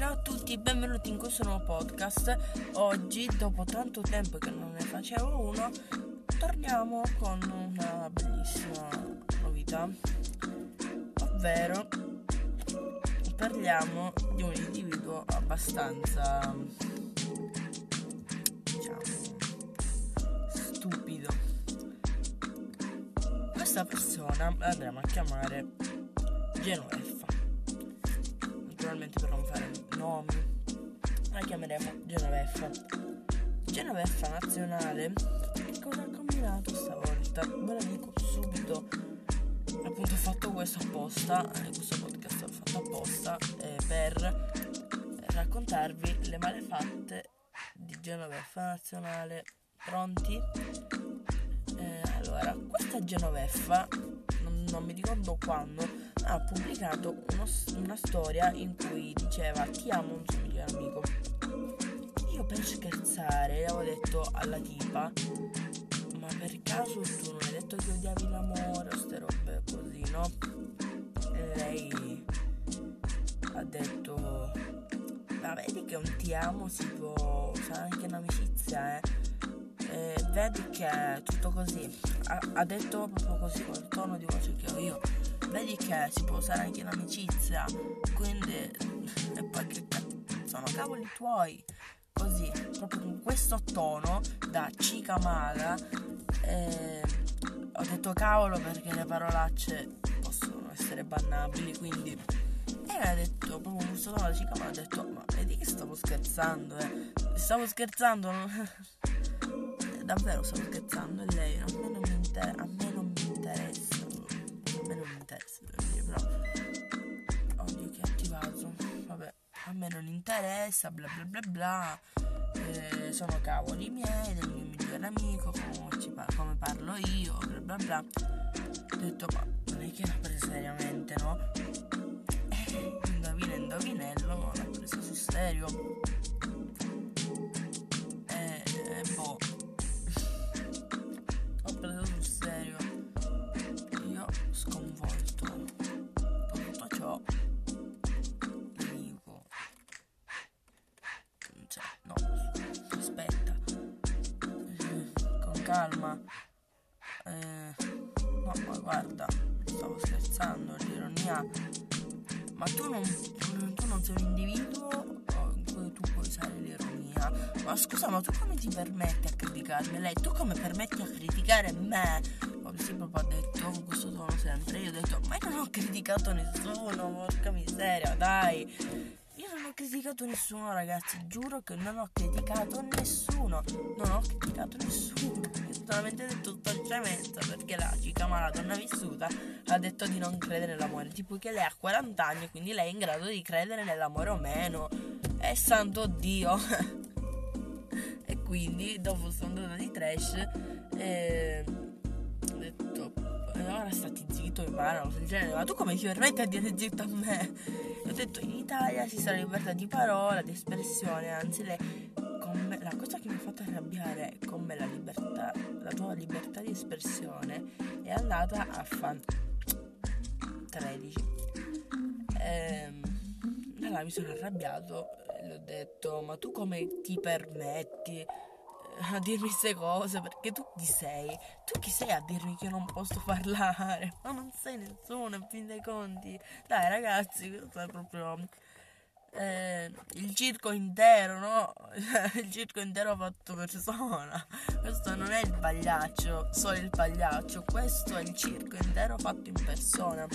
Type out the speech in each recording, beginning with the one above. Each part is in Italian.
Ciao a tutti, benvenuti in questo nuovo podcast. Oggi, dopo tanto tempo che non ne facevo uno, torniamo con una bellissima novità, ovvero parliamo di un individuo abbastanza, diciamo, stupido. Questa persona la andremo a chiamare Genoveffa. Naturalmente per non fare nomi, la chiameremo Genoveffa. Genoveffa nazionale, che cosa ha combinato stavolta? Ve lo dico subito. Appunto ho fatto questo apposta, eh, questo podcast l'ho fatto apposta eh, per raccontarvi le malefatte di Genoveffa nazionale. Pronti? Eh, allora, questa Genoveffa, non, non mi ricordo quando, ha pubblicato uno, una storia in cui diceva ti amo un suo migliore amico. Io per scherzare avevo detto alla tipa, ma per caso tu non hai detto che odiavi l'amore o ste robe così, no? E lei ha detto, ma vedi che un ti amo si può usare anche in amicizia, eh? E vedi che è tutto così. Ha, ha detto proprio così con il tono di voce che ho io vedi che si può usare anche in amicizia, quindi e poi che sono cavoli tuoi. Così, proprio con questo tono da cica maga, eh, ho detto cavolo perché le parolacce possono essere bannabili, quindi e ha detto proprio con questo tono da cica maga, ha detto ma vedi che stavo scherzando, eh. Stavo scherzando, davvero stavo scherzando e lei, a me non mi, inter- a me non mi interessa interessa però oddio che attivato. Vabbè a me non interessa bla bla bla bla. Eh, sono cavoli miei del mio migliore amico come, par- come parlo io bla bla bla. Ho detto ma non è che l'ha presa seriamente no? Indovina indovinello non l'ha presa sul serio. Eh, eh boh calma. Eh, no ma guarda stavo scherzando l'ironia. Ma tu non, tu non sei un individuo oh, in cui tu puoi usare l'ironia. Ma scusa ma tu come ti permetti a criticarmi? Lei tu come permetti a criticare me? Sì proprio ha detto con questo tono sempre. Io ho detto ma io non ho criticato nessuno porca miseria dai non ho criticato nessuno ragazzi giuro che non ho criticato nessuno. Non ho criticato nessuno ho solamente detto dolcemente perché la cica la donna vissuta ha detto di non credere nell'amore. Tipo che lei ha 40 anni quindi lei è in grado di credere nell'amore o meno. E santo dio! E quindi dopo questa ondata di trash eh, ora stati zitto mi pare del genere. Ma tu come ti permetti a dire zitto a me? Ho detto in Italia si sa la libertà di parola di espressione anzi lei me, la cosa che mi ha fatto arrabbiare è come la libertà la tua libertà di espressione è andata a fan 13 ehm, allora mi sono arrabbiato e le ho detto ma tu come ti permetti a dirmi queste cose perché tu chi sei? Tu chi sei a dirmi che io non posso parlare? Ma non sei nessuno, in fin dei conti. Dai ragazzi, questo è proprio eh, il circo intero, no? il circo intero fatto persona. Questo non è il pagliaccio, solo il pagliaccio, questo è il circo intero fatto in persona.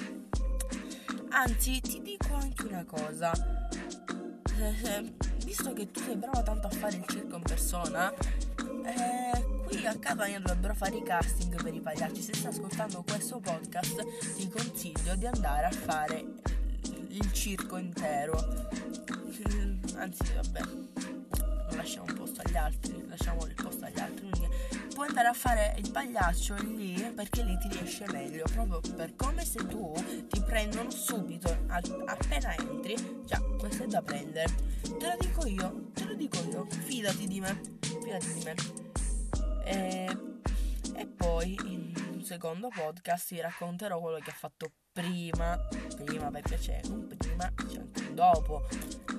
Anzi, ti dico anche una cosa. Eh, visto che tu sei brava tanto a fare il circo in persona, eh, qui a casa dovrebbero fare i casting per i pagliacci. Se stai ascoltando questo podcast, ti consiglio di andare a fare il circo intero. Anzi, vabbè, lasciamo un posto agli altri, lasciamo il posto agli altri. Quindi puoi andare a fare il pagliaccio lì perché lì ti riesce meglio. Proprio per come se tu ti prendono subito appena entri. Già, questo è da prendere. Te lo dico io, te lo dico io, fidati di me, fidati di me. E, e poi in un secondo podcast vi racconterò quello che ha fatto prima, prima perché c'è un prima, c'è anche un dopo.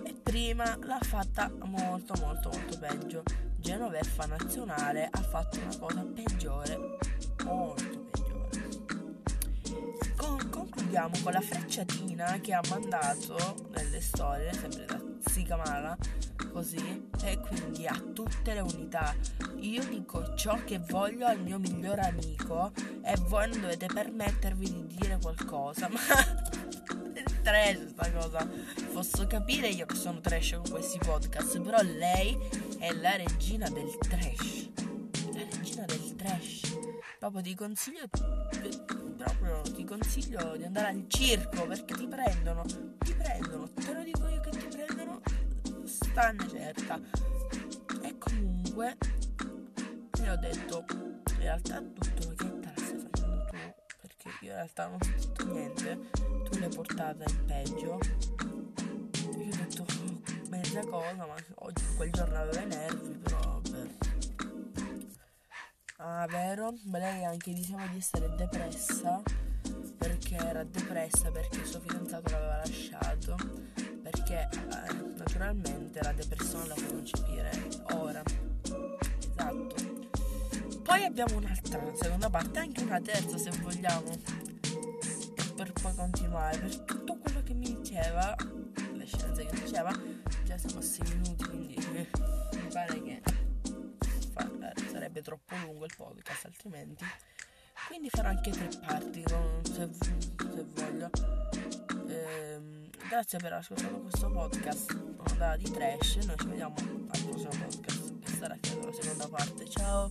E prima prima l'ha fatta molto molto molto peggio. Genoveffa Nazionale ha fatto una cosa peggiore, molto peggiore. Con- concludiamo con la frecciatina che ha mandato nelle storie, sempre da Sigamala, così, e quindi a tutte le unità. Io dico ciò che voglio al mio migliore amico e voi non dovete permettervi di dire qualcosa, ma è trash sta cosa. Posso capire io che sono trash con questi podcast, però lei è la regina del trash. La regina del trash. Proprio ti consiglio proprio ti consiglio di andare al circo perché ti prendono, ti prendono, te lo dico io che ti prendono, stanne certa. E comunque io ho detto, in realtà tutto che te la stai facendo tu, perché io in realtà non ho detto niente, tu l'hai portata in peggio. Io ho detto oh, mezza cosa, ma oggi quel giorno avevo i nervi, però vabbè. Ah, vero? Ma lei anche diceva di essere depressa perché era depressa perché il suo fidanzato l'aveva lasciato perché eh, naturalmente la depressione la può concepire ora. Esatto. Poi abbiamo un'altra seconda parte anche una terza se vogliamo per poi continuare. Per tutto quello che mi diceva le scienze che diceva già a 6 minuti quindi mi pare che fa, eh, sarebbe troppo lungo il podcast altrimenti. Quindi farò anche tre parti se, se voglio grazie per aver ascoltato questo podcast. Una di trash noi ci vediamo al prossimo podcast. Che sarà credo la seconda parte. Ciao